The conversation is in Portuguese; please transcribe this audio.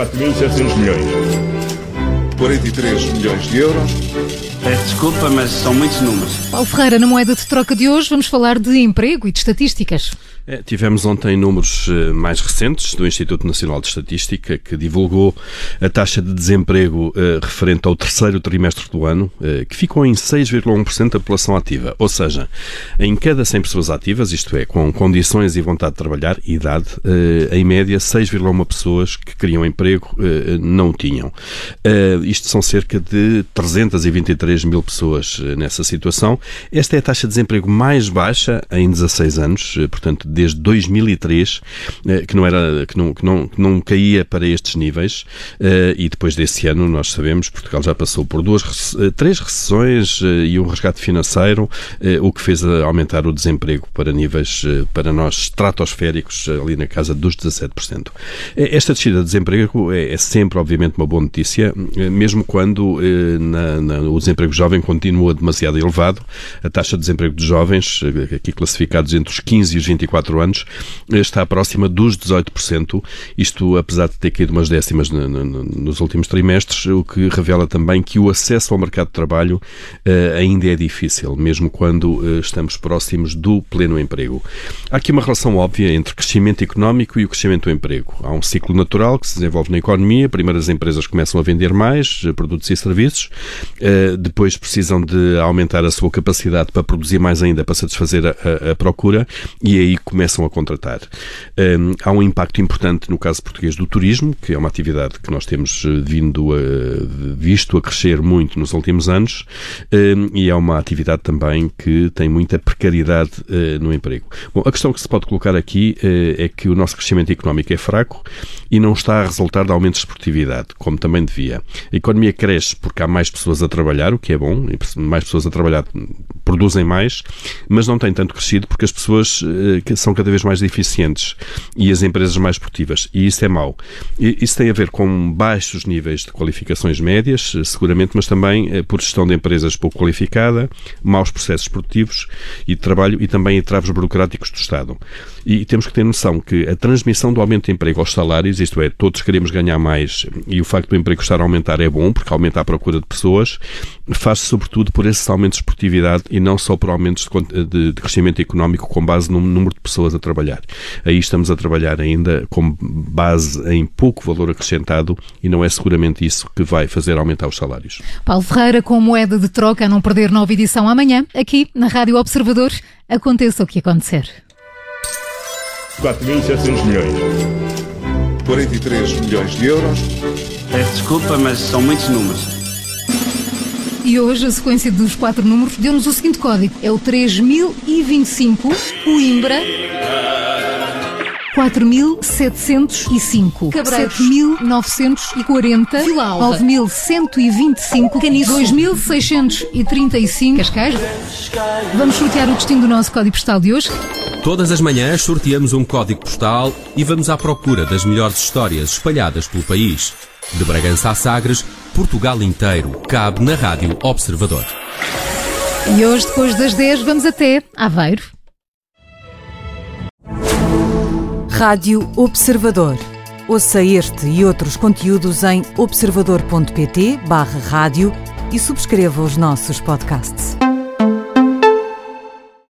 4.700 milhões. 43 milhões de euros. Peço desculpa, mas são muitos números. Paulo Ferreira, na moeda de troca de hoje, vamos falar de emprego e de estatísticas. É, tivemos ontem números eh, mais recentes do Instituto Nacional de Estatística, que divulgou a taxa de desemprego eh, referente ao terceiro trimestre do ano, eh, que ficou em 6,1% da população ativa. Ou seja, em cada 100 pessoas ativas, isto é, com condições e vontade de trabalhar, idade, em média, 6,1 pessoas que queriam emprego não o tinham. Isto são cerca de 323 mil pessoas nessa situação. Esta é a taxa de desemprego mais baixa em 16 anos, portanto, desde 2003, eh, que não, era, que não, que não, que não caía para estes níveis, eh, e depois desse ano, nós sabemos, Portugal já passou por duas, eh, três recessões e um resgate financeiro, o que fez aumentar o desemprego para níveis, para nós, estratosféricos, ali na casa dos 17%. Esta descida de desemprego é, é sempre, obviamente, uma boa notícia, mesmo quando na, na, o desemprego jovem continua demasiado elevado. A taxa de desemprego dos jovens, aqui classificados entre os 15 e os 24 24 anos está próxima dos 18%, isto apesar de ter caído umas décimas no, no, nos últimos trimestres, o que revela também que o acesso ao mercado de trabalho uh, ainda é difícil, mesmo quando estamos próximos do pleno emprego. Há aqui uma relação óbvia entre crescimento económico e o crescimento do emprego. Há um ciclo natural que se desenvolve na economia, primeiro as empresas começam a vender mais eh, produtos e serviços, uh, depois precisam de aumentar a sua capacidade para produzir mais ainda, para satisfazer a, a, procura, e aí começam a contratar. Um, há um impacto importante no caso português do turismo, que é uma atividade que nós temos eh, vindo a, visto a crescer muito nos últimos anos, um, e é uma atividade também que tem muita precariedade uh, no emprego. Bom, a questão que se pode colocar aqui uh, é que o nosso crescimento económico é fraco e não está a resultar de aumentos de produtividade, como também devia. A economia cresce porque há mais pessoas a trabalhar, que é bom, mais pessoas a trabalhar produzem mais, mas não tem tanto crescido porque as pessoas uh, são cada vez mais eficientes e as empresas mais produtivas. E isso é mau. E isso tem a ver com baixos níveis de qualificações médias, seguramente, mas também eh, por gestão de empresas pouco qualificada, maus processos produtivos e de trabalho e também entraves burocráticos do Estado. E temos que ter noção que a transmissão do aumento de emprego aos salários, isto é, todos queremos ganhar mais e o facto do emprego estar a aumentar é bom, porque aumenta a procura de pessoas, faz-se sobretudo por esses aumentos de produtividade e não só por aumentos de, crescimento económico com base no número de pessoas a trabalhar. Aí estamos a trabalhar ainda com base em pouco valor acrescentado e não é seguramente isso que vai fazer aumentar os salários. Paulo Ferreira, com moeda de troca a não perder nova edição amanhã, aqui na Rádio Observador, aconteça o que acontecer. 4.700 milhões. 43 milhões de euros. Peço desculpa, mas são muitos números. E hoje a sequência dos quatro números deu-nos o seguinte código: é o 3025 Coimbra. 4.705 7.940 Vila Alva 9.125 Caniço 2.635 Cascais Vamos sortear o destino do nosso código postal de hoje Todas as manhãs sorteamos um código postal e vamos à procura das melhores histórias espalhadas pelo país. De Bragança a Sagres, Portugal inteiro cabe na Rádio Observador. E hoje, depois das 10, vamos até Aveiro. Rádio Observador. Ouça este e outros conteúdos em observador.pt/barra rádio e subscreva os nossos podcasts.